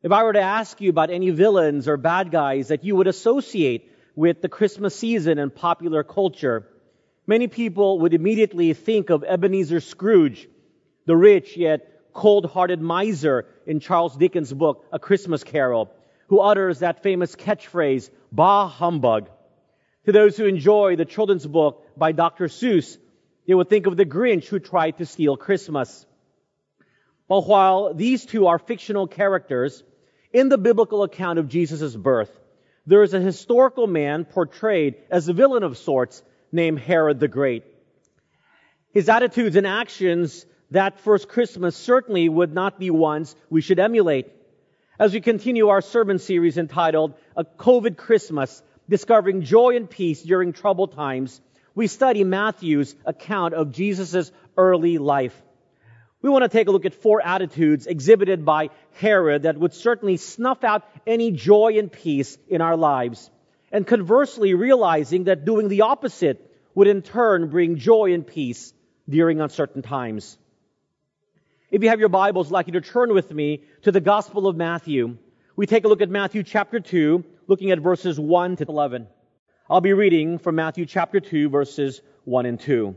If I were to ask you about any villains or bad guys that you would associate with the Christmas season and popular culture, many people would immediately think of Ebenezer Scrooge, the rich yet cold-hearted miser in Charles Dickens' book, A Christmas Carol, who utters that famous catchphrase, bah humbug. To those who enjoy the children's book by Dr. Seuss, they would think of the Grinch who tried to steal Christmas. But while these two are fictional characters, in the biblical account of Jesus' birth, there is a historical man portrayed as a villain of sorts named Herod the Great. His attitudes and actions that first Christmas certainly would not be ones we should emulate. As we continue our sermon series entitled A COVID Christmas, Discovering Joy and Peace During Troubled Times, we study Matthew's account of Jesus' early life. We want to take a look at four attitudes exhibited by Herod that would certainly snuff out any joy and peace in our lives. And conversely, realizing that doing the opposite would in turn bring joy and peace during uncertain times. If you have your Bibles, I'd like you to turn with me to the Gospel of Matthew. We take a look at Matthew chapter 2, looking at verses 1 to 11. I'll be reading from Matthew chapter 2, verses 1 and 2.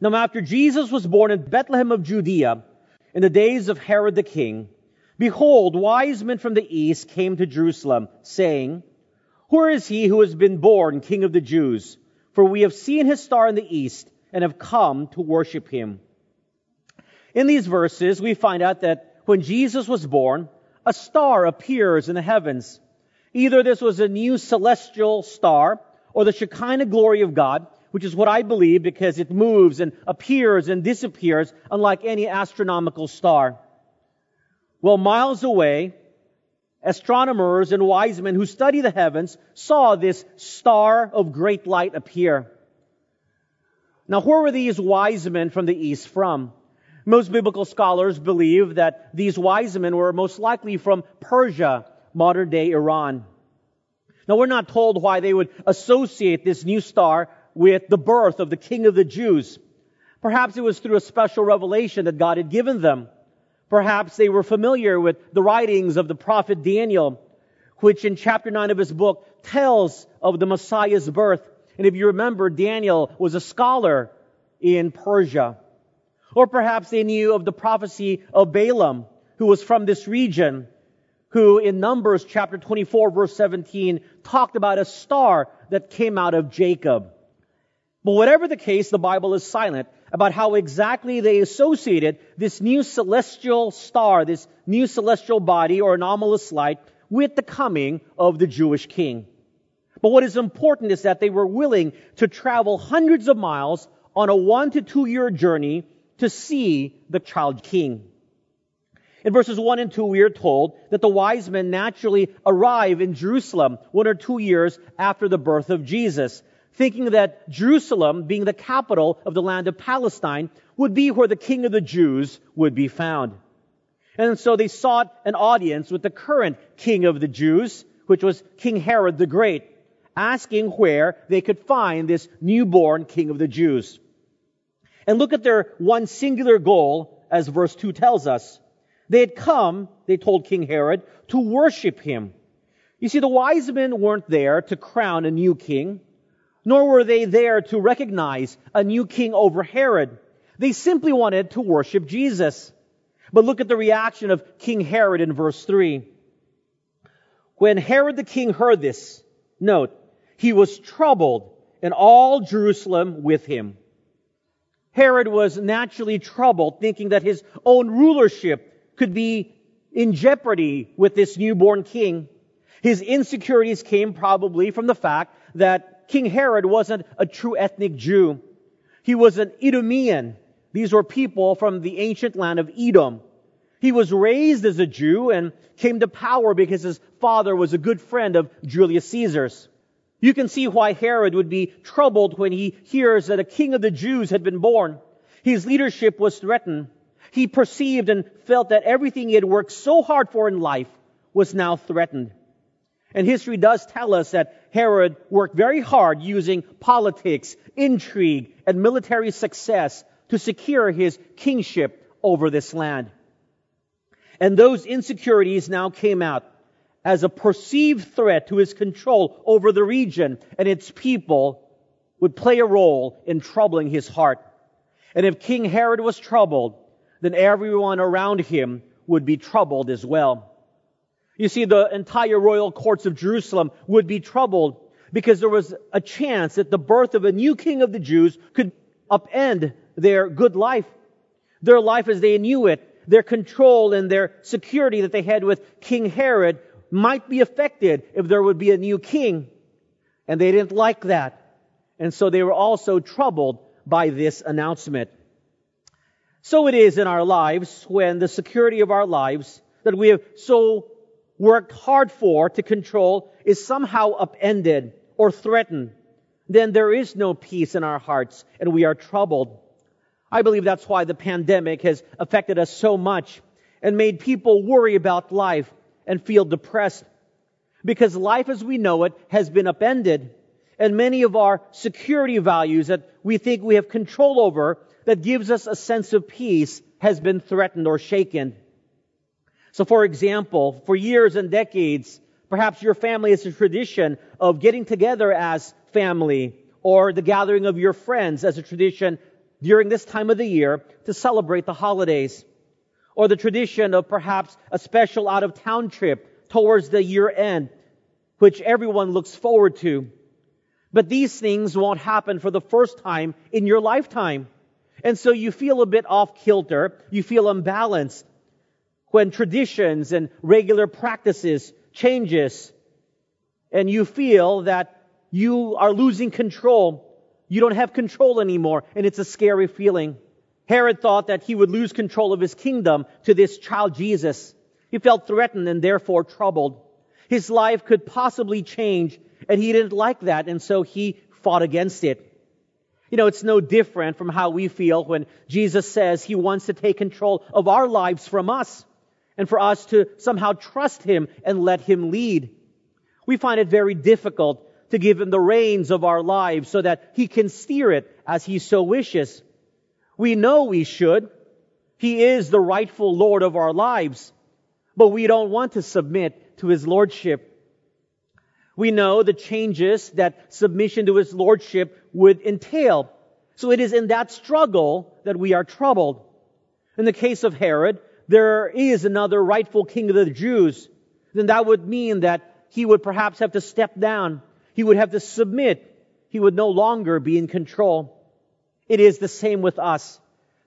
Now after Jesus was born in Bethlehem of Judea, in the days of Herod the king, behold, wise men from the east came to Jerusalem, saying, Where is he who has been born king of the Jews? For we have seen his star in the east and have come to worship him. In these verses, we find out that when Jesus was born, a star appears in the heavens. Either this was a new celestial star or the Shekinah glory of God, which is what I believe because it moves and appears and disappears unlike any astronomical star. Well, miles away, astronomers and wise men who study the heavens saw this star of great light appear. Now, where were these wise men from the east from? Most biblical scholars believe that these wise men were most likely from Persia, modern day Iran. Now we're not told why they would associate this new star with the birth of the king of the Jews. Perhaps it was through a special revelation that God had given them. Perhaps they were familiar with the writings of the prophet Daniel, which in chapter 9 of his book tells of the Messiah's birth. And if you remember, Daniel was a scholar in Persia. Or perhaps they knew of the prophecy of Balaam, who was from this region, who in Numbers chapter 24 verse 17 talked about a star that came out of Jacob. But whatever the case, the Bible is silent about how exactly they associated this new celestial star, this new celestial body or anomalous light with the coming of the Jewish king. But what is important is that they were willing to travel hundreds of miles on a one to two year journey to see the child king. In verses 1 and 2, we are told that the wise men naturally arrive in Jerusalem one or two years after the birth of Jesus, thinking that Jerusalem, being the capital of the land of Palestine, would be where the king of the Jews would be found. And so they sought an audience with the current king of the Jews, which was King Herod the Great, asking where they could find this newborn king of the Jews. And look at their one singular goal, as verse 2 tells us. They had come, they told King Herod, to worship him. You see, the wise men weren't there to crown a new king, nor were they there to recognize a new king over Herod. They simply wanted to worship Jesus. But look at the reaction of King Herod in verse 3. When Herod the king heard this, note, he was troubled and all Jerusalem with him. Herod was naturally troubled, thinking that his own rulership could be in jeopardy with this newborn king. His insecurities came probably from the fact that King Herod wasn't a true ethnic Jew. He was an Edomian. These were people from the ancient land of Edom. He was raised as a Jew and came to power because his father was a good friend of Julius Caesar's. You can see why Herod would be troubled when he hears that a king of the Jews had been born. His leadership was threatened. He perceived and felt that everything he had worked so hard for in life was now threatened. And history does tell us that Herod worked very hard using politics, intrigue, and military success to secure his kingship over this land. And those insecurities now came out as a perceived threat to his control over the region and its people would play a role in troubling his heart. And if King Herod was troubled, then everyone around him would be troubled as well. You see, the entire royal courts of Jerusalem would be troubled because there was a chance that the birth of a new king of the Jews could upend their good life, their life as they knew it, their control and their security that they had with King Herod might be affected if there would be a new king. And they didn't like that. And so they were also troubled by this announcement. So it is in our lives when the security of our lives that we have so worked hard for to control is somehow upended or threatened. Then there is no peace in our hearts and we are troubled. I believe that's why the pandemic has affected us so much and made people worry about life and feel depressed. Because life as we know it has been upended and many of our security values that we think we have control over that gives us a sense of peace has been threatened or shaken. So for example, for years and decades, perhaps your family has a tradition of getting together as family or the gathering of your friends as a tradition during this time of the year to celebrate the holidays. Or the tradition of perhaps a special out of town trip towards the year end, which everyone looks forward to. But these things won't happen for the first time in your lifetime. And so you feel a bit off kilter. You feel unbalanced when traditions and regular practices changes and you feel that you are losing control you don't have control anymore, and it's a scary feeling. Herod thought that he would lose control of his kingdom to this child Jesus. He felt threatened and therefore troubled. His life could possibly change, and he didn't like that, and so he fought against it. You know, it's no different from how we feel when Jesus says he wants to take control of our lives from us, and for us to somehow trust him and let him lead. We find it very difficult to give him the reins of our lives so that he can steer it as he so wishes. We know we should. He is the rightful Lord of our lives, but we don't want to submit to his lordship. We know the changes that submission to his lordship would entail. So it is in that struggle that we are troubled. In the case of Herod, there is another rightful king of the Jews. Then that would mean that he would perhaps have to step down he would have to submit. He would no longer be in control. It is the same with us.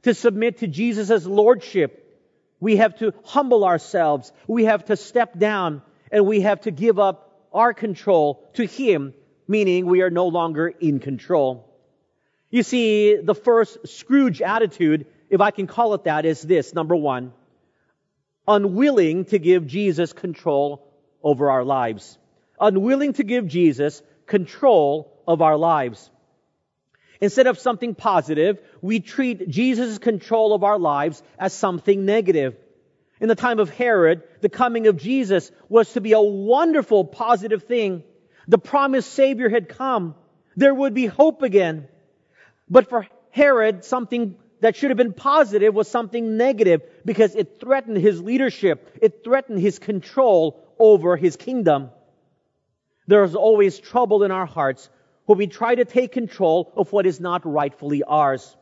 To submit to Jesus' lordship, we have to humble ourselves. We have to step down and we have to give up our control to Him, meaning we are no longer in control. You see, the first Scrooge attitude, if I can call it that, is this. Number one, unwilling to give Jesus control over our lives unwilling to give Jesus control of our lives. Instead of something positive, we treat Jesus' control of our lives as something negative. In the time of Herod, the coming of Jesus was to be a wonderful positive thing. The promised Savior had come. There would be hope again. But for Herod, something that should have been positive was something negative because it threatened his leadership. It threatened his control over his kingdom. There is always trouble in our hearts when we try to take control of what is not rightfully ours.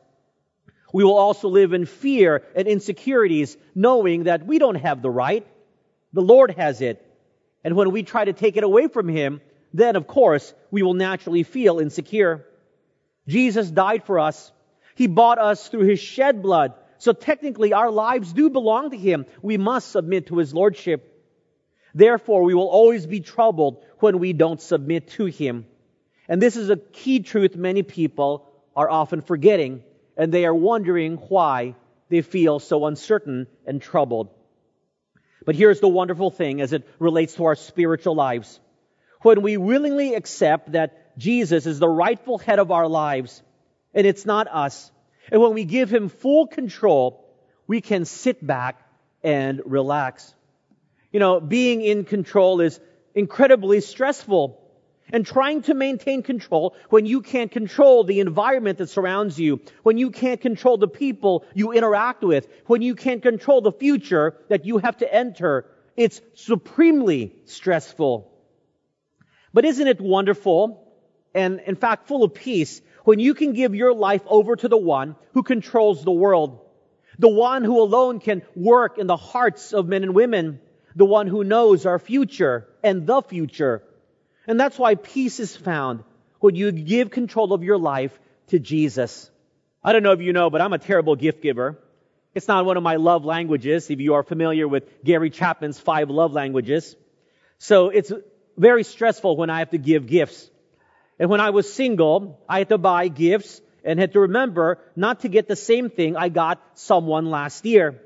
We will also live in fear and insecurities, knowing that we don't have the right. The Lord has it. And when we try to take it away from Him, then of course we will naturally feel insecure. Jesus died for us. He bought us through His shed blood. So technically our lives do belong to Him. We must submit to His Lordship. Therefore, we will always be troubled when we don't submit to Him. And this is a key truth many people are often forgetting, and they are wondering why they feel so uncertain and troubled. But here's the wonderful thing as it relates to our spiritual lives. When we willingly accept that Jesus is the rightful head of our lives, and it's not us, and when we give Him full control, we can sit back and relax. You know, being in control is incredibly stressful. and trying to maintain control when you can't control the environment that surrounds you, when you can't control the people you interact with, when you can't control the future that you have to enter. It's supremely stressful. But isn't it wonderful and in fact full of peace when you can give your life over to the one who controls the world? The one who alone can work in the hearts of men and women. The one who knows our future and the future. And that's why peace is found when you give control of your life to Jesus. I don't know if you know, but I'm a terrible gift giver. It's not one of my love languages, if you are familiar with Gary Chapman's five love languages. So it's very stressful when I have to give gifts. And when I was single, I had to buy gifts and had to remember not to get the same thing I got someone last year.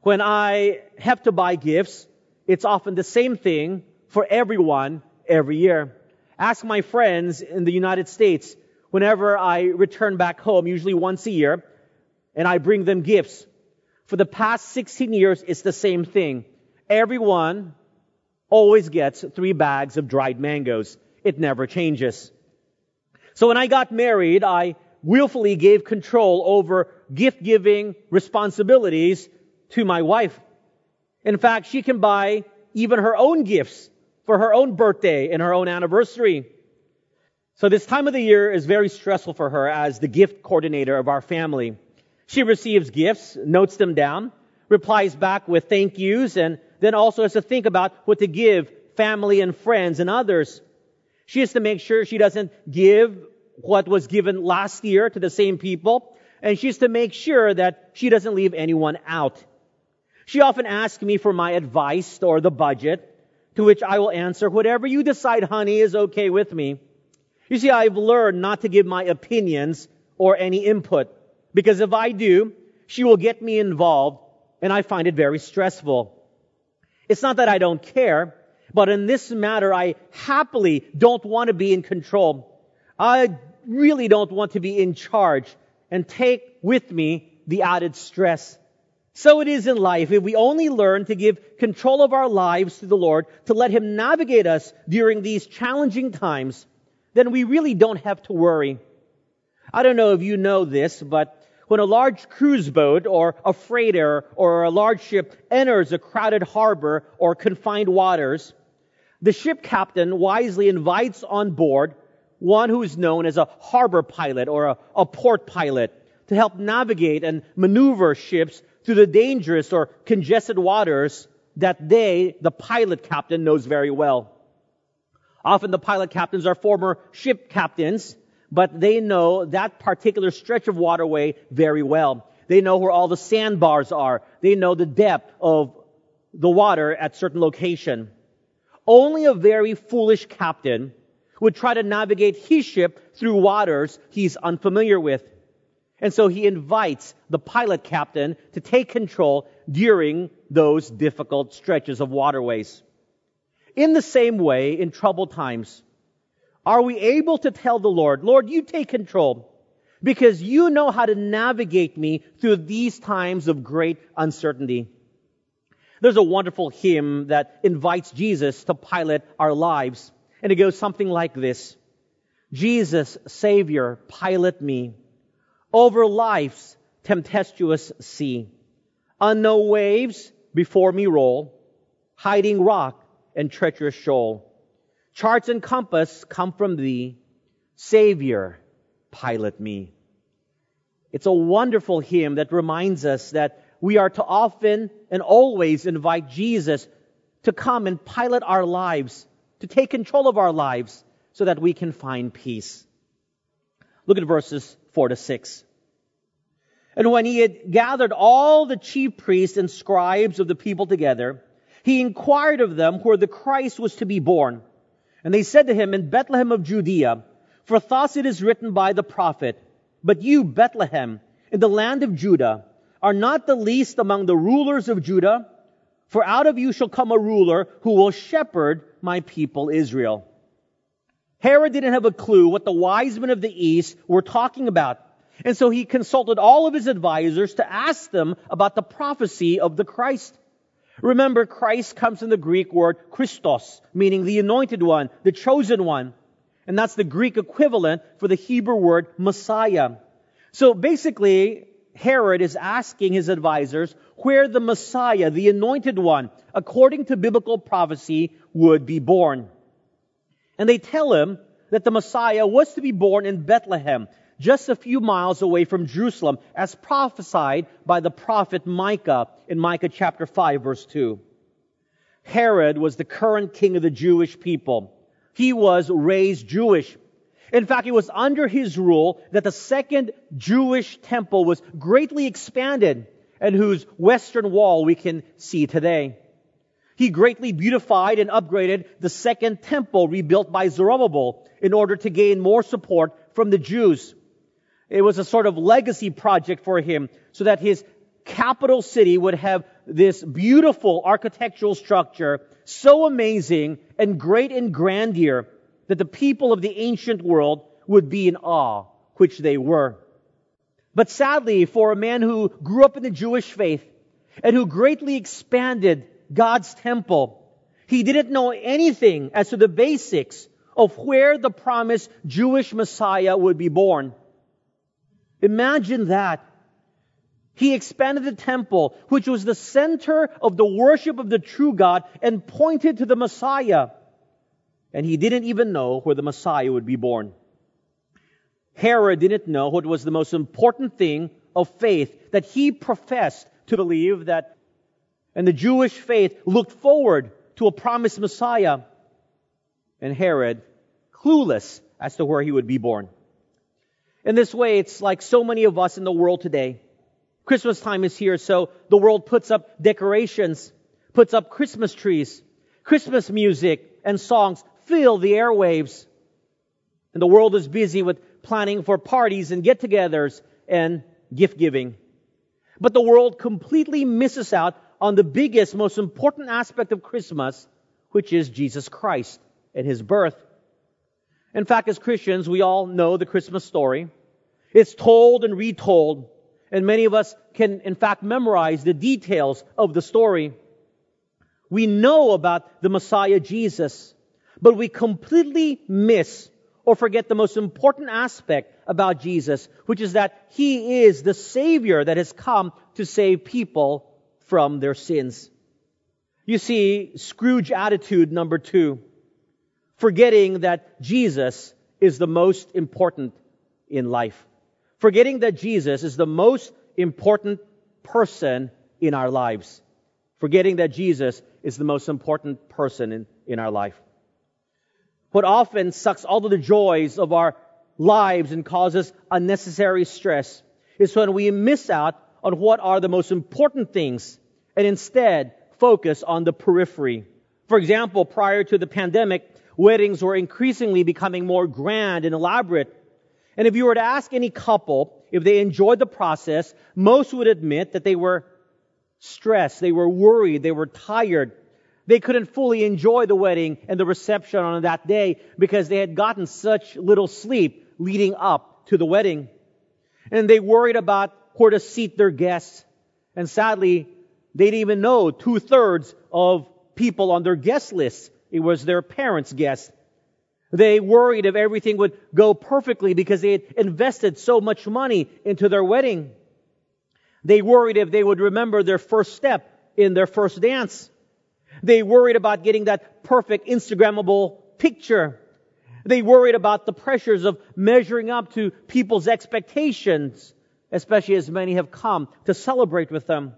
When I have to buy gifts, it's often the same thing for everyone every year. Ask my friends in the United States whenever I return back home, usually once a year, and I bring them gifts. For the past 16 years, it's the same thing. Everyone always gets three bags of dried mangoes. It never changes. So when I got married, I willfully gave control over gift giving responsibilities to my wife. In fact, she can buy even her own gifts for her own birthday and her own anniversary. So this time of the year is very stressful for her as the gift coordinator of our family. She receives gifts, notes them down, replies back with thank yous, and then also has to think about what to give family and friends and others. She has to make sure she doesn't give what was given last year to the same people, and she has to make sure that she doesn't leave anyone out. She often asks me for my advice or the budget, to which I will answer, whatever you decide, honey, is okay with me. You see, I've learned not to give my opinions or any input, because if I do, she will get me involved, and I find it very stressful. It's not that I don't care, but in this matter, I happily don't want to be in control. I really don't want to be in charge and take with me the added stress. So it is in life. If we only learn to give control of our lives to the Lord, to let Him navigate us during these challenging times, then we really don't have to worry. I don't know if you know this, but when a large cruise boat or a freighter or a large ship enters a crowded harbor or confined waters, the ship captain wisely invites on board one who is known as a harbor pilot or a, a port pilot to help navigate and maneuver ships through the dangerous or congested waters that they, the pilot captain, knows very well. Often the pilot captains are former ship captains, but they know that particular stretch of waterway very well. They know where all the sandbars are. They know the depth of the water at certain location. Only a very foolish captain would try to navigate his ship through waters he's unfamiliar with. And so he invites the pilot captain to take control during those difficult stretches of waterways. In the same way, in troubled times, are we able to tell the Lord, Lord, you take control because you know how to navigate me through these times of great uncertainty? There's a wonderful hymn that invites Jesus to pilot our lives. And it goes something like this. Jesus, Savior, pilot me over life's tempestuous sea. Unknown waves before me roll, hiding rock and treacherous shoal. Charts and compass come from thee. Savior, pilot me. It's a wonderful hymn that reminds us that we are to often and always invite Jesus to come and pilot our lives, to take control of our lives so that we can find peace. Look at verses 4 to 6. And when he had gathered all the chief priests and scribes of the people together, he inquired of them where the Christ was to be born. And they said to him, In Bethlehem of Judea, for thus it is written by the prophet, But you, Bethlehem, in the land of Judah, are not the least among the rulers of Judah, for out of you shall come a ruler who will shepherd my people Israel. Herod didn't have a clue what the wise men of the east were talking about. And so he consulted all of his advisors to ask them about the prophecy of the Christ. Remember, Christ comes from the Greek word Christos, meaning the anointed one, the chosen one. And that's the Greek equivalent for the Hebrew word Messiah. So basically, Herod is asking his advisors where the Messiah, the anointed one, according to biblical prophecy, would be born. And they tell him that the Messiah was to be born in Bethlehem, just a few miles away from Jerusalem, as prophesied by the prophet Micah in Micah chapter 5 verse 2. Herod was the current king of the Jewish people. He was raised Jewish. In fact, it was under his rule that the second Jewish temple was greatly expanded and whose western wall we can see today. He greatly beautified and upgraded the second temple rebuilt by Zerubbabel in order to gain more support from the Jews. It was a sort of legacy project for him so that his capital city would have this beautiful architectural structure, so amazing and great in grandeur that the people of the ancient world would be in awe, which they were. But sadly, for a man who grew up in the Jewish faith and who greatly expanded God's temple, he didn't know anything as to the basics of where the promised Jewish Messiah would be born. Imagine that. He expanded the temple, which was the center of the worship of the true God, and pointed to the Messiah. And he didn't even know where the Messiah would be born. Herod didn't know what was the most important thing of faith that he professed to believe that, and the Jewish faith looked forward to a promised Messiah. And Herod, clueless as to where he would be born. In this way, it's like so many of us in the world today. Christmas time is here, so the world puts up decorations, puts up Christmas trees, Christmas music and songs fill the airwaves. And the world is busy with planning for parties and get togethers and gift giving. But the world completely misses out on the biggest, most important aspect of Christmas, which is Jesus Christ and His birth. In fact, as Christians, we all know the Christmas story. It's told and retold, and many of us can, in fact, memorize the details of the story. We know about the Messiah Jesus, but we completely miss or forget the most important aspect about Jesus, which is that He is the Savior that has come to save people from their sins. You see, Scrooge attitude number two, forgetting that Jesus is the most important in life forgetting that Jesus is the most important person in our lives. Forgetting that Jesus is the most important person in, in our life. What often sucks all of the joys of our lives and causes unnecessary stress is when we miss out on what are the most important things and instead focus on the periphery. For example, prior to the pandemic, weddings were increasingly becoming more grand and elaborate and if you were to ask any couple if they enjoyed the process, most would admit that they were stressed, they were worried, they were tired. They couldn't fully enjoy the wedding and the reception on that day because they had gotten such little sleep leading up to the wedding. And they worried about where to seat their guests. And sadly, they didn't even know two thirds of people on their guest list. It was their parents' guests. They worried if everything would go perfectly because they had invested so much money into their wedding. They worried if they would remember their first step in their first dance. They worried about getting that perfect Instagrammable picture. They worried about the pressures of measuring up to people's expectations, especially as many have come to celebrate with them.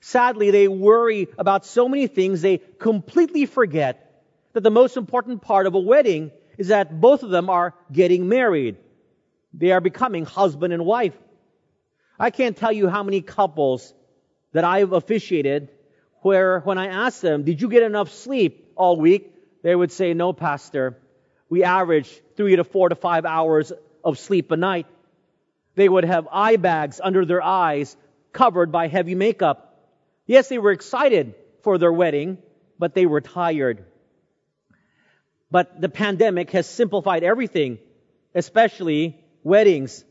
Sadly, they worry about so many things they completely forget that the most important part of a wedding is that both of them are getting married. They are becoming husband and wife. I can't tell you how many couples that I've officiated where when I asked them, did you get enough sleep all week? They would say, no, pastor. We average three to four to five hours of sleep a night. They would have eye bags under their eyes covered by heavy makeup. Yes, they were excited for their wedding, but they were tired. But the pandemic has simplified everything, especially weddings.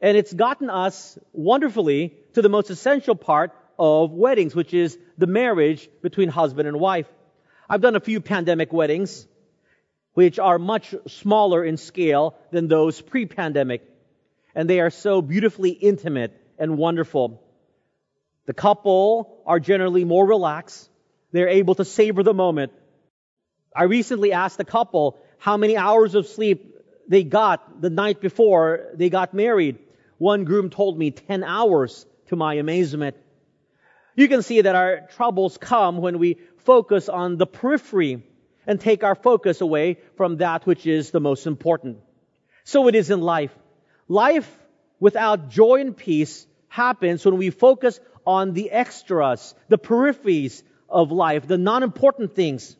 And it's gotten us wonderfully to the most essential part of weddings, which is the marriage between husband and wife. I've done a few pandemic weddings, which are much smaller in scale than those pre-pandemic. And they are so beautifully intimate and wonderful. The couple are generally more relaxed. They're able to savor the moment. I recently asked a couple how many hours of sleep they got the night before they got married. One groom told me 10 hours to my amazement. You can see that our troubles come when we focus on the periphery and take our focus away from that which is the most important. So it is in life. Life without joy and peace happens when we focus on the extras, the peripheries of life, the non-important things.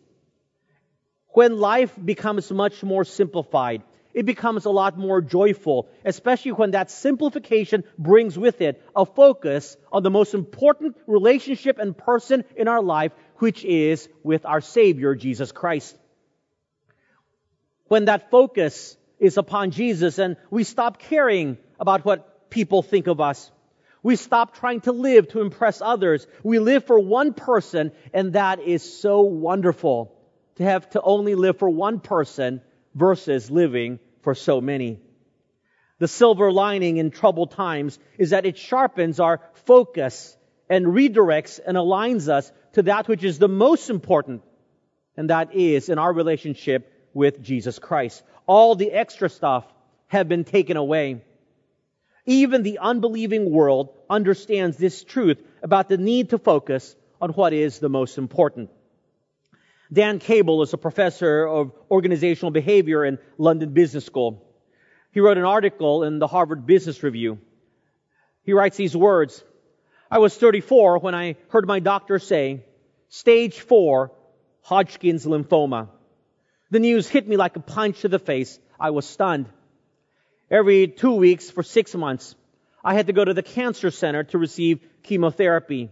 When life becomes much more simplified, it becomes a lot more joyful, especially when that simplification brings with it a focus on the most important relationship and person in our life, which is with our Savior, Jesus Christ. When that focus is upon Jesus and we stop caring about what people think of us, we stop trying to live to impress others. We live for one person, and that is so wonderful to have to only live for one person versus living for so many. The silver lining in troubled times is that it sharpens our focus and redirects and aligns us to that which is the most important, and that is in our relationship with Jesus Christ. All the extra stuff have been taken away. Even the unbelieving world understands this truth about the need to focus on what is the most important. Dan Cable is a professor of organizational behavior in London Business School. He wrote an article in the Harvard Business Review. He writes these words, I was 34 when I heard my doctor say, stage four, Hodgkin's lymphoma. The news hit me like a punch to the face. I was stunned. Every two weeks for six months, I had to go to the cancer center to receive chemotherapy.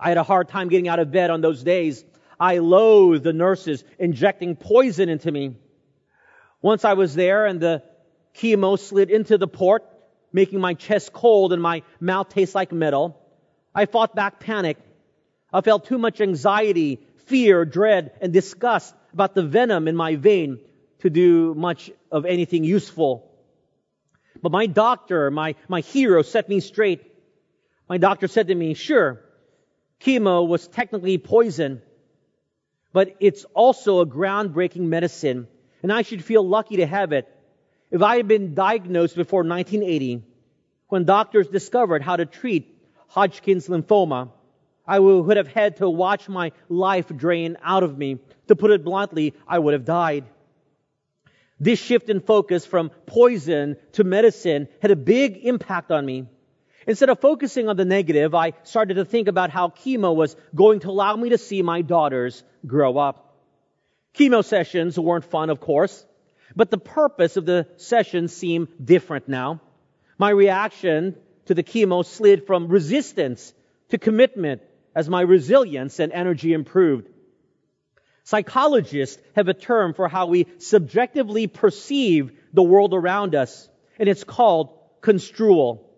I had a hard time getting out of bed on those days I loathed the nurses injecting poison into me. Once I was there and the chemo slid into the port, making my chest cold and my mouth taste like metal, I fought back panic. I felt too much anxiety, fear, dread, and disgust about the venom in my vein to do much of anything useful. But my doctor, my, my hero, set me straight. My doctor said to me, sure, chemo was technically poison, but it's also a groundbreaking medicine, and I should feel lucky to have it. If I had been diagnosed before 1980, when doctors discovered how to treat Hodgkin's lymphoma, I would have had to watch my life drain out of me. To put it bluntly, I would have died. This shift in focus from poison to medicine had a big impact on me. Instead of focusing on the negative, I started to think about how chemo was going to allow me to see my daughters grow up. Chemo sessions weren't fun, of course, but the purpose of the sessions seemed different now. My reaction to the chemo slid from resistance to commitment as my resilience and energy improved. Psychologists have a term for how we subjectively perceive the world around us, and it's called construal.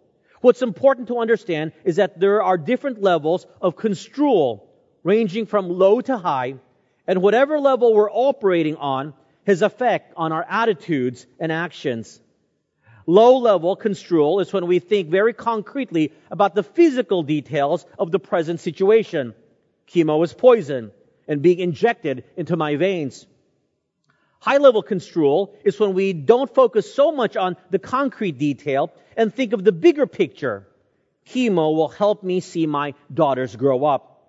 What's important to understand is that there are different levels of construal, ranging from low to high, and whatever level we're operating on has effect on our attitudes and actions. Low level construal is when we think very concretely about the physical details of the present situation. Chemo is poison and being injected into my veins. High level construal is when we don't focus so much on the concrete detail and think of the bigger picture. Chemo will help me see my daughters grow up.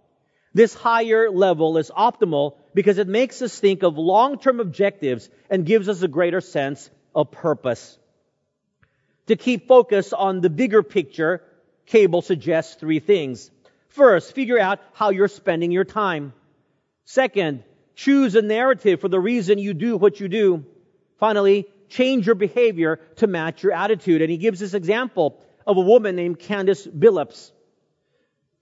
This higher level is optimal because it makes us think of long-term objectives and gives us a greater sense of purpose. To keep focus on the bigger picture, Cable suggests three things. First, figure out how you're spending your time. Second, Choose a narrative for the reason you do what you do. Finally, change your behavior to match your attitude. And he gives this example of a woman named Candace Billups.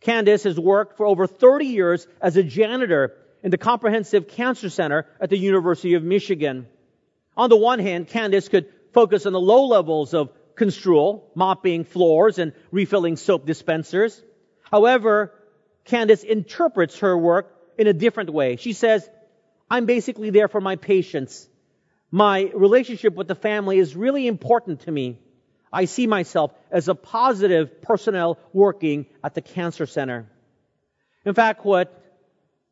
Candace has worked for over 30 years as a janitor in the Comprehensive Cancer Center at the University of Michigan. On the one hand, Candace could focus on the low levels of construal, mopping floors and refilling soap dispensers. However, Candace interprets her work in a different way. She says, I'm basically there for my patients. My relationship with the family is really important to me. I see myself as a positive personnel working at the cancer center. In fact, what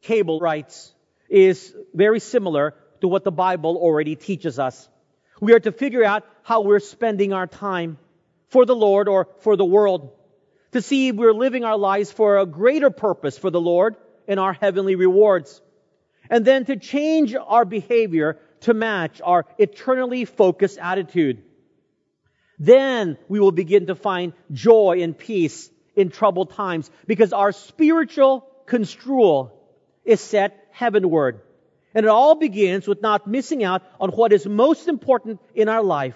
Cable writes is very similar to what the Bible already teaches us. We are to figure out how we're spending our time for the Lord or for the world. To see if we're living our lives for a greater purpose for the Lord and our heavenly rewards. And then to change our behavior to match our eternally focused attitude. Then we will begin to find joy and peace in troubled times because our spiritual construal is set heavenward. And it all begins with not missing out on what is most important in our life,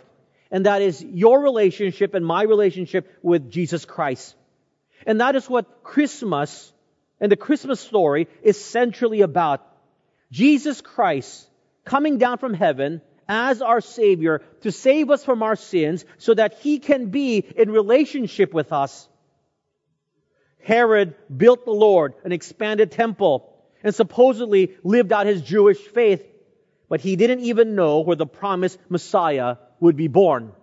and that is your relationship and my relationship with Jesus Christ. And that is what Christmas and the Christmas story is centrally about. Jesus Christ coming down from heaven as our Savior to save us from our sins so that He can be in relationship with us. Herod built the Lord an expanded temple and supposedly lived out his Jewish faith, but he didn't even know where the promised Messiah would be born.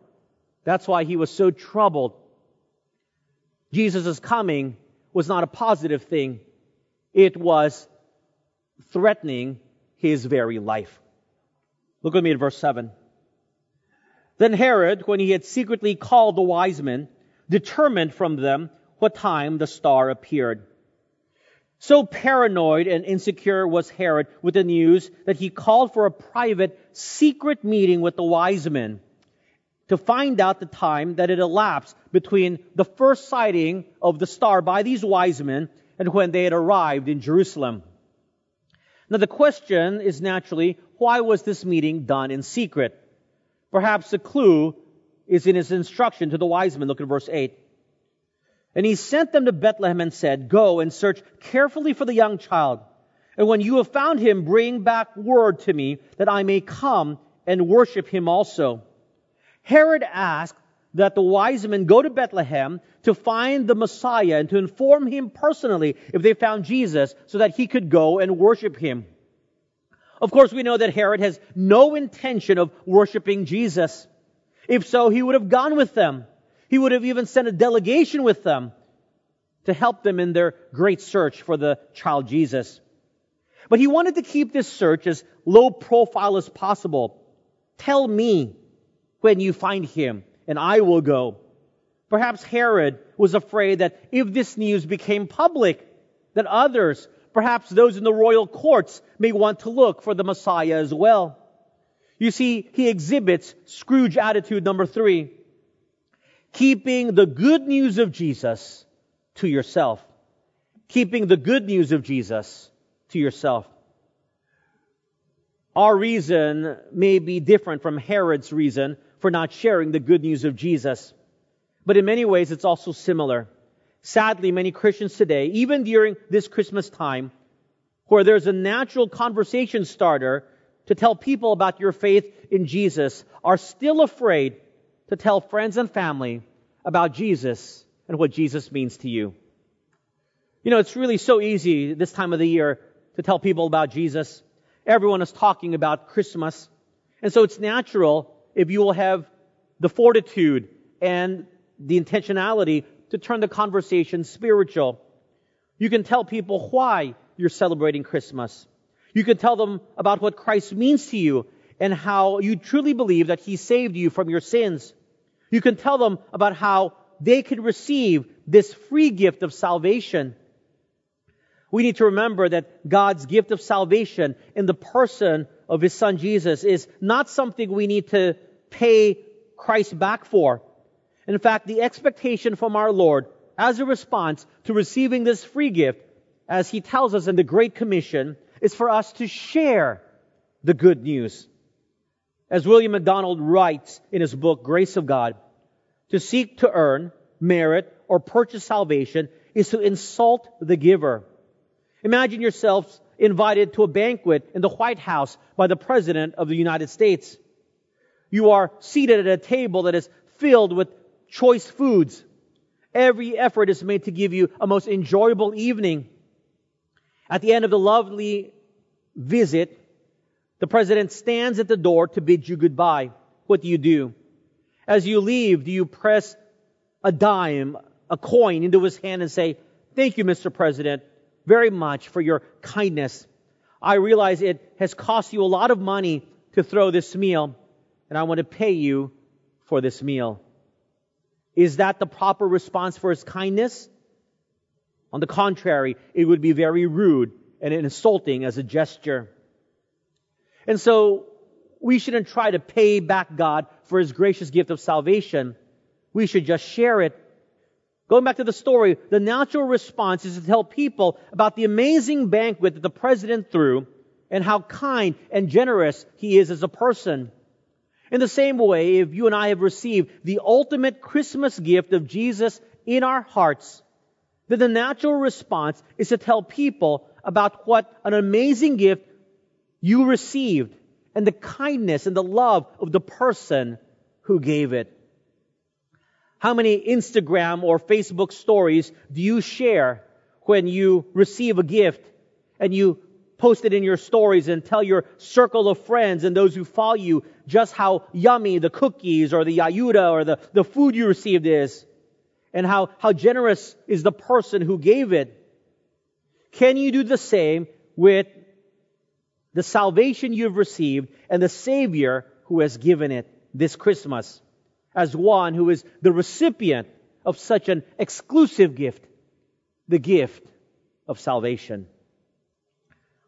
That's why he was so troubled. Jesus' coming was not a positive thing. It was threatening his very life. Look with me at verse 7. Then Herod, when he had secretly called the wise men, determined from them what time the star appeared. So paranoid and insecure was Herod with the news that he called for a private, secret meeting with the wise men to find out the time that had elapsed between the first sighting of the star by these wise men and when they had arrived in Jerusalem. Now the question is naturally, why was this meeting done in secret? Perhaps the clue is in his instruction to the wise men. Look at verse 8. And he sent them to Bethlehem and said, Go and search carefully for the young child. And when you have found him, bring back word to me that I may come and worship him also. Herod asked that the wise men go to Bethlehem to find the Messiah and to inform him personally if they found Jesus so that he could go and worship him. Of course, we know that Herod has no intention of worshiping Jesus. If so, he would have gone with them. He would have even sent a delegation with them to help them in their great search for the child Jesus. But he wanted to keep this search as low profile as possible. Tell me when you find him and I will go. Perhaps Herod was afraid that if this news became public, that others, perhaps those in the royal courts, may want to look for the Messiah as well. You see, he exhibits Scrooge attitude number three keeping the good news of Jesus to yourself. Keeping the good news of Jesus to yourself. Our reason may be different from Herod's reason for not sharing the good news of Jesus. But in many ways, it's also similar. Sadly, many Christians today, even during this Christmas time, where there's a natural conversation starter to tell people about your faith in Jesus, are still afraid to tell friends and family about Jesus and what Jesus means to you. You know, it's really so easy this time of the year to tell people about Jesus. Everyone is talking about Christmas. And so it's natural if you will have the fortitude and the intentionality to turn the conversation spiritual. You can tell people why you're celebrating Christmas. You can tell them about what Christ means to you and how you truly believe that He saved you from your sins. You can tell them about how they can receive this free gift of salvation. We need to remember that God's gift of salvation in the person of His Son Jesus is not something we need to pay Christ back for. In fact, the expectation from our Lord as a response to receiving this free gift, as He tells us in the Great Commission, is for us to share the good news. As William MacDonald writes in his book, Grace of God, to seek to earn, merit, or purchase salvation is to insult the giver. Imagine yourselves invited to a banquet in the White House by the President of the United States. You are seated at a table that is filled with choice foods. Every effort is made to give you a most enjoyable evening. At the end of the lovely visit, the president stands at the door to bid you goodbye. What do you do? As you leave, do you press a dime, a coin into his hand and say, Thank you, Mr. President, very much for your kindness. I realize it has cost you a lot of money to throw this meal, and I want to pay you for this meal. Is that the proper response for his kindness? On the contrary, it would be very rude and insulting as a gesture. And so, we shouldn't try to pay back God for his gracious gift of salvation. We should just share it. Going back to the story, the natural response is to tell people about the amazing banquet that the president threw and how kind and generous he is as a person. In the same way, if you and I have received the ultimate Christmas gift of Jesus in our hearts, then the natural response is to tell people about what an amazing gift you received and the kindness and the love of the person who gave it. How many Instagram or Facebook stories do you share when you receive a gift and you post it in your stories and tell your circle of friends and those who follow you just how yummy the cookies or the ayuda or the, the food you received is and how, how generous is the person who gave it. Can you do the same with the salvation you've received and the Savior who has given it this Christmas as one who is the recipient of such an exclusive gift, the gift of salvation?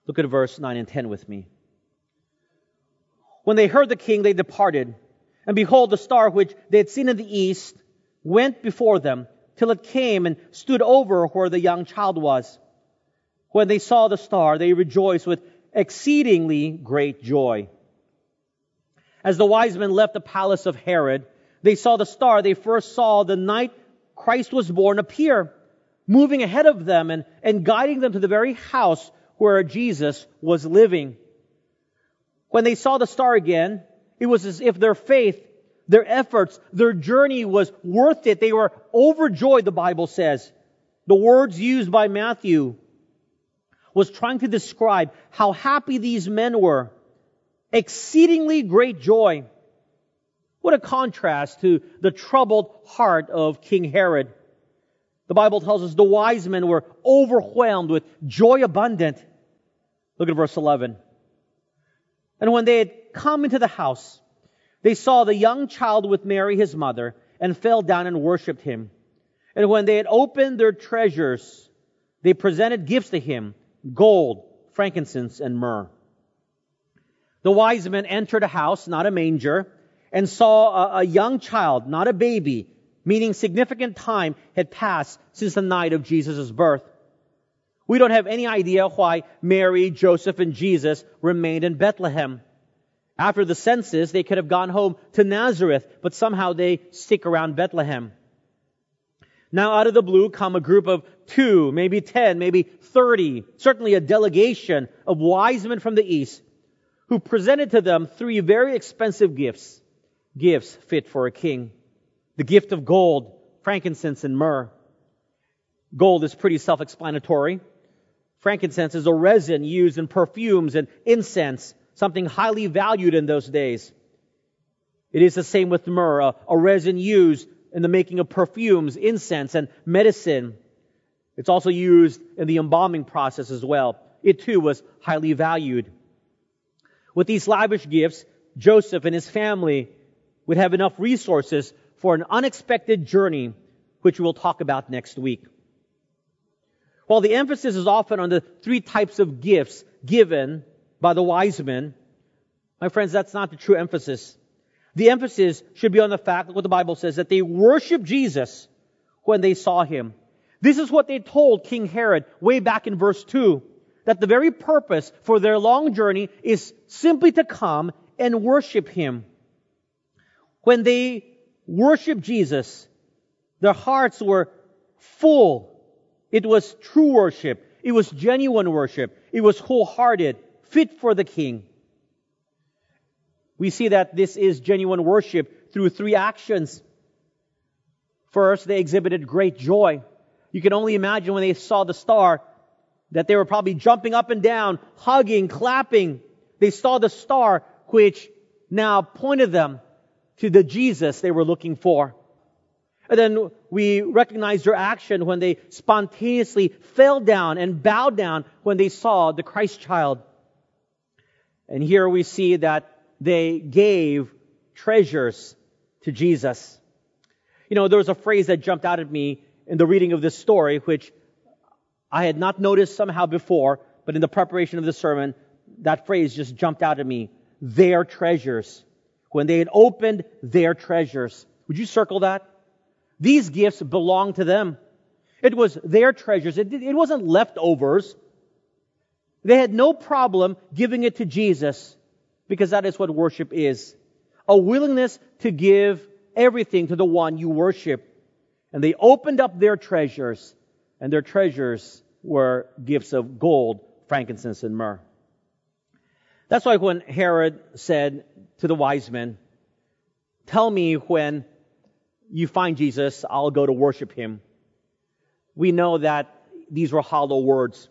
Look at verse 9 and 10 with me. When they heard the king, they departed. And behold, the star which they had seen in the east went before them till it came and stood over where the young child was. When they saw the star, they rejoiced with exceedingly great joy. As the wise men left the palace of Herod, they saw the star they first saw the night Christ was born appear, moving ahead of them and, and guiding them to the very house where Jesus was living. When they saw the star again, it was as if their faith, their efforts, their journey was worth it. They were overjoyed, the Bible says. The words used by Matthew was trying to describe how happy these men were. Exceedingly great joy. What a contrast to the troubled heart of King Herod. The Bible tells us the wise men were overwhelmed with joy abundant. Look at verse 11. And when they had come into the house, they saw the young child with Mary, his mother, and fell down and worshipped him. And when they had opened their treasures, they presented gifts to him gold, frankincense, and myrrh. The wise men entered a house, not a manger, and saw a, a young child, not a baby, meaning significant time had passed since the night of Jesus' birth. We don't have any idea why Mary, Joseph, and Jesus remained in Bethlehem. After the census, they could have gone home to Nazareth, but somehow they stick around Bethlehem. Now out of the blue come a group of two, maybe ten, maybe thirty, certainly a delegation of wise men from the east who presented to them three very expensive gifts. Gifts fit for a king. The gift of gold, frankincense, and myrrh. Gold is pretty self-explanatory. Frankincense is a resin used in perfumes and incense, something highly valued in those days. It is the same with myrrh, a, a resin used in the making of perfumes, incense, and medicine. It's also used in the embalming process as well. It too was highly valued. With these lavish gifts, Joseph and his family would have enough resources for an unexpected journey, which we'll talk about next week. While the emphasis is often on the three types of gifts given by the wise men, my friends, that's not the true emphasis. The emphasis should be on the fact that what the Bible says, that they worshiped Jesus when they saw him. This is what they told King Herod way back in verse 2, that the very purpose for their long journey is simply to come and worship him. When they worshiped Jesus, their hearts were full. It was true worship. It was genuine worship. It was wholehearted, fit for the king. We see that this is genuine worship through three actions. First, they exhibited great joy. You can only imagine when they saw the star that they were probably jumping up and down, hugging, clapping. They saw the star which now pointed them to the Jesus they were looking for. And then we recognize their action when they spontaneously fell down and bowed down when they saw the Christ child. And here we see that they gave treasures to Jesus. You know, there was a phrase that jumped out at me in the reading of this story, which I had not noticed somehow before, but in the preparation of the sermon, that phrase just jumped out at me. Their treasures. When they had opened their treasures. Would you circle that? These gifts belonged to them. It was their treasures. It, it wasn't leftovers. They had no problem giving it to Jesus because that is what worship is. A willingness to give everything to the one you worship. And they opened up their treasures, and their treasures were gifts of gold, frankincense, and myrrh. That's why when Herod said to the wise men, Tell me when you find Jesus, I'll go to worship him. We know that these were hollow words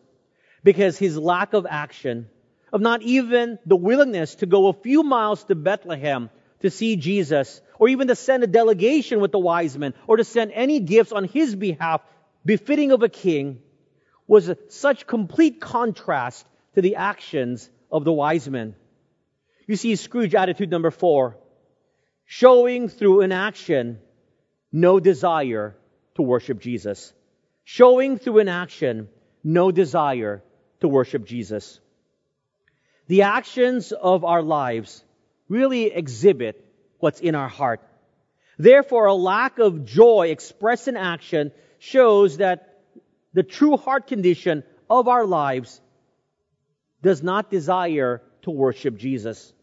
because his lack of action, of not even the willingness to go a few miles to Bethlehem to see Jesus, or even to send a delegation with the wise men, or to send any gifts on his behalf befitting of a king, was such complete contrast to the actions of the wise men. You see Scrooge attitude number four, showing through inaction no desire to worship Jesus. Showing through inaction no desire to worship Jesus. The actions of our lives really exhibit what's in our heart. Therefore, a lack of joy expressed in action shows that the true heart condition of our lives does not desire to worship Jesus.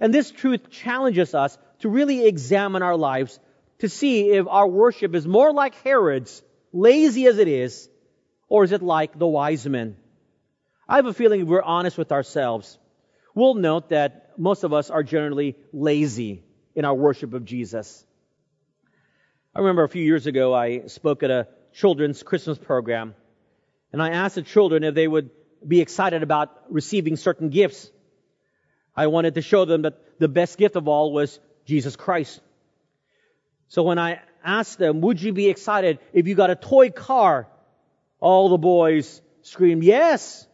And this truth challenges us to really examine our lives to see if our worship is more like Herod's, lazy as it is, or is it like the wise men? I have a feeling if we're honest with ourselves, we'll note that most of us are generally lazy in our worship of Jesus. I remember a few years ago I spoke at a children's Christmas program, and I asked the children if they would be excited about receiving certain gifts. I wanted to show them that the best gift of all was Jesus Christ. So when I asked them, would you be excited if you got a toy car? All the boys screamed, yes.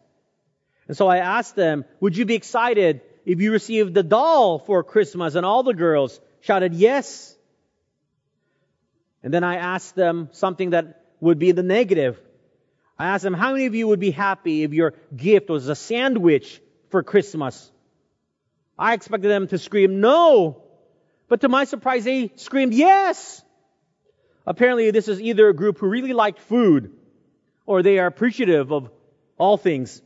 And so I asked them, would you be excited if you received the doll for Christmas? And all the girls shouted, yes. And then I asked them something that would be the negative. I asked them, how many of you would be happy if your gift was a sandwich for Christmas? I expected them to scream, no. But to my surprise, they screamed, yes! Apparently, this is either a group who really liked food or they are appreciative of all things.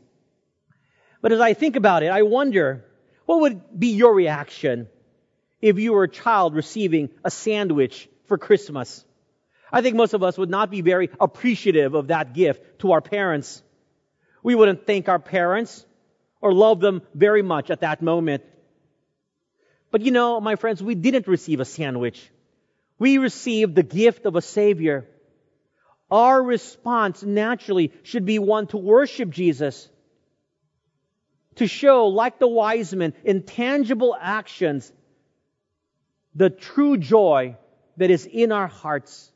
But as I think about it, I wonder, what would be your reaction if you were a child receiving a sandwich for Christmas? I think most of us would not be very appreciative of that gift to our parents. We wouldn't thank our parents or love them very much at that moment. But you know, my friends, we didn't receive a sandwich. We received the gift of a Savior. Our response naturally should be one to worship Jesus. To show, like the wise men, in tangible actions, the true joy that is in our hearts.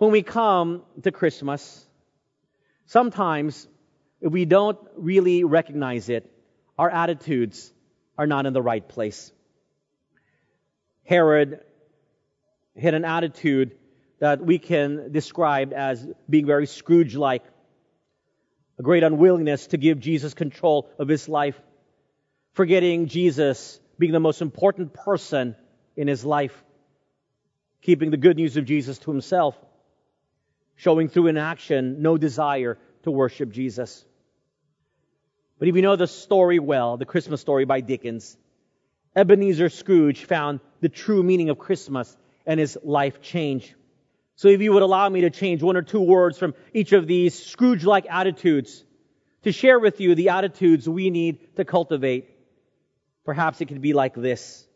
When we come to Christmas, sometimes we don't really recognize it, our attitudes are not in the right place. Herod had an attitude that we can describe as being very Scrooge like. A great unwillingness to give Jesus control of his life, forgetting Jesus being the most important person in his life, keeping the good news of Jesus to himself, showing through inaction no desire to worship Jesus. But if you know the story well, the Christmas story by Dickens, Ebenezer Scrooge found the true meaning of Christmas and his life changed. So if you would allow me to change one or two words from each of these Scrooge-like attitudes to share with you the attitudes we need to cultivate, perhaps it could be like this.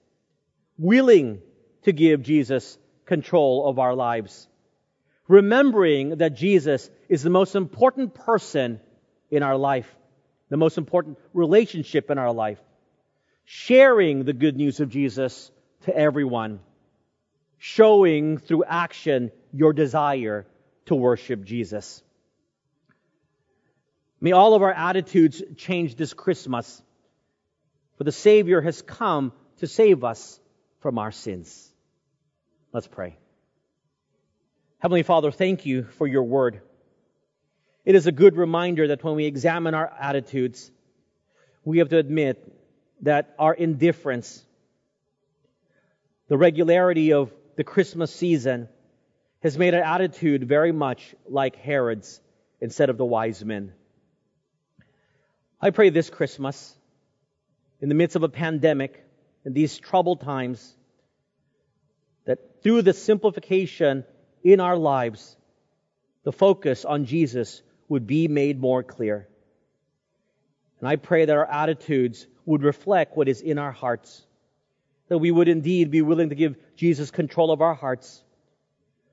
Willing to give Jesus control of our lives. Remembering that Jesus is the most important person in our life, the most important relationship in our life. Sharing the good news of Jesus to everyone. Showing through action your desire to worship Jesus. May all of our attitudes change this Christmas, for the Savior has come to save us from our sins. Let's pray. Heavenly Father, thank you for your word. It is a good reminder that when we examine our attitudes, we have to admit that our indifference, the regularity of the Christmas season, has made our attitude very much like Herod's instead of the wise men. I pray this Christmas, in the midst of a pandemic, in these troubled times, that through the simplification in our lives, the focus on Jesus would be made more clear. And I pray that our attitudes would reflect what is in our hearts, that we would indeed be willing to give Jesus control of our hearts,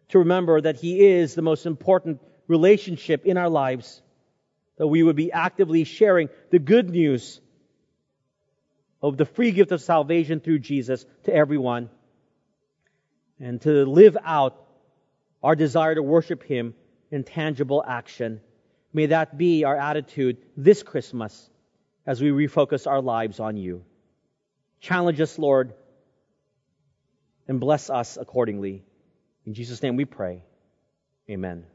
to remember that He is the most important relationship in our lives, that we would be actively sharing the good news of the free gift of salvation through Jesus to everyone, and to live out our desire to worship Him in tangible action. May that be our attitude this Christmas as we refocus our lives on you. Challenge us, Lord, and bless us accordingly. In Jesus' name we pray. Amen.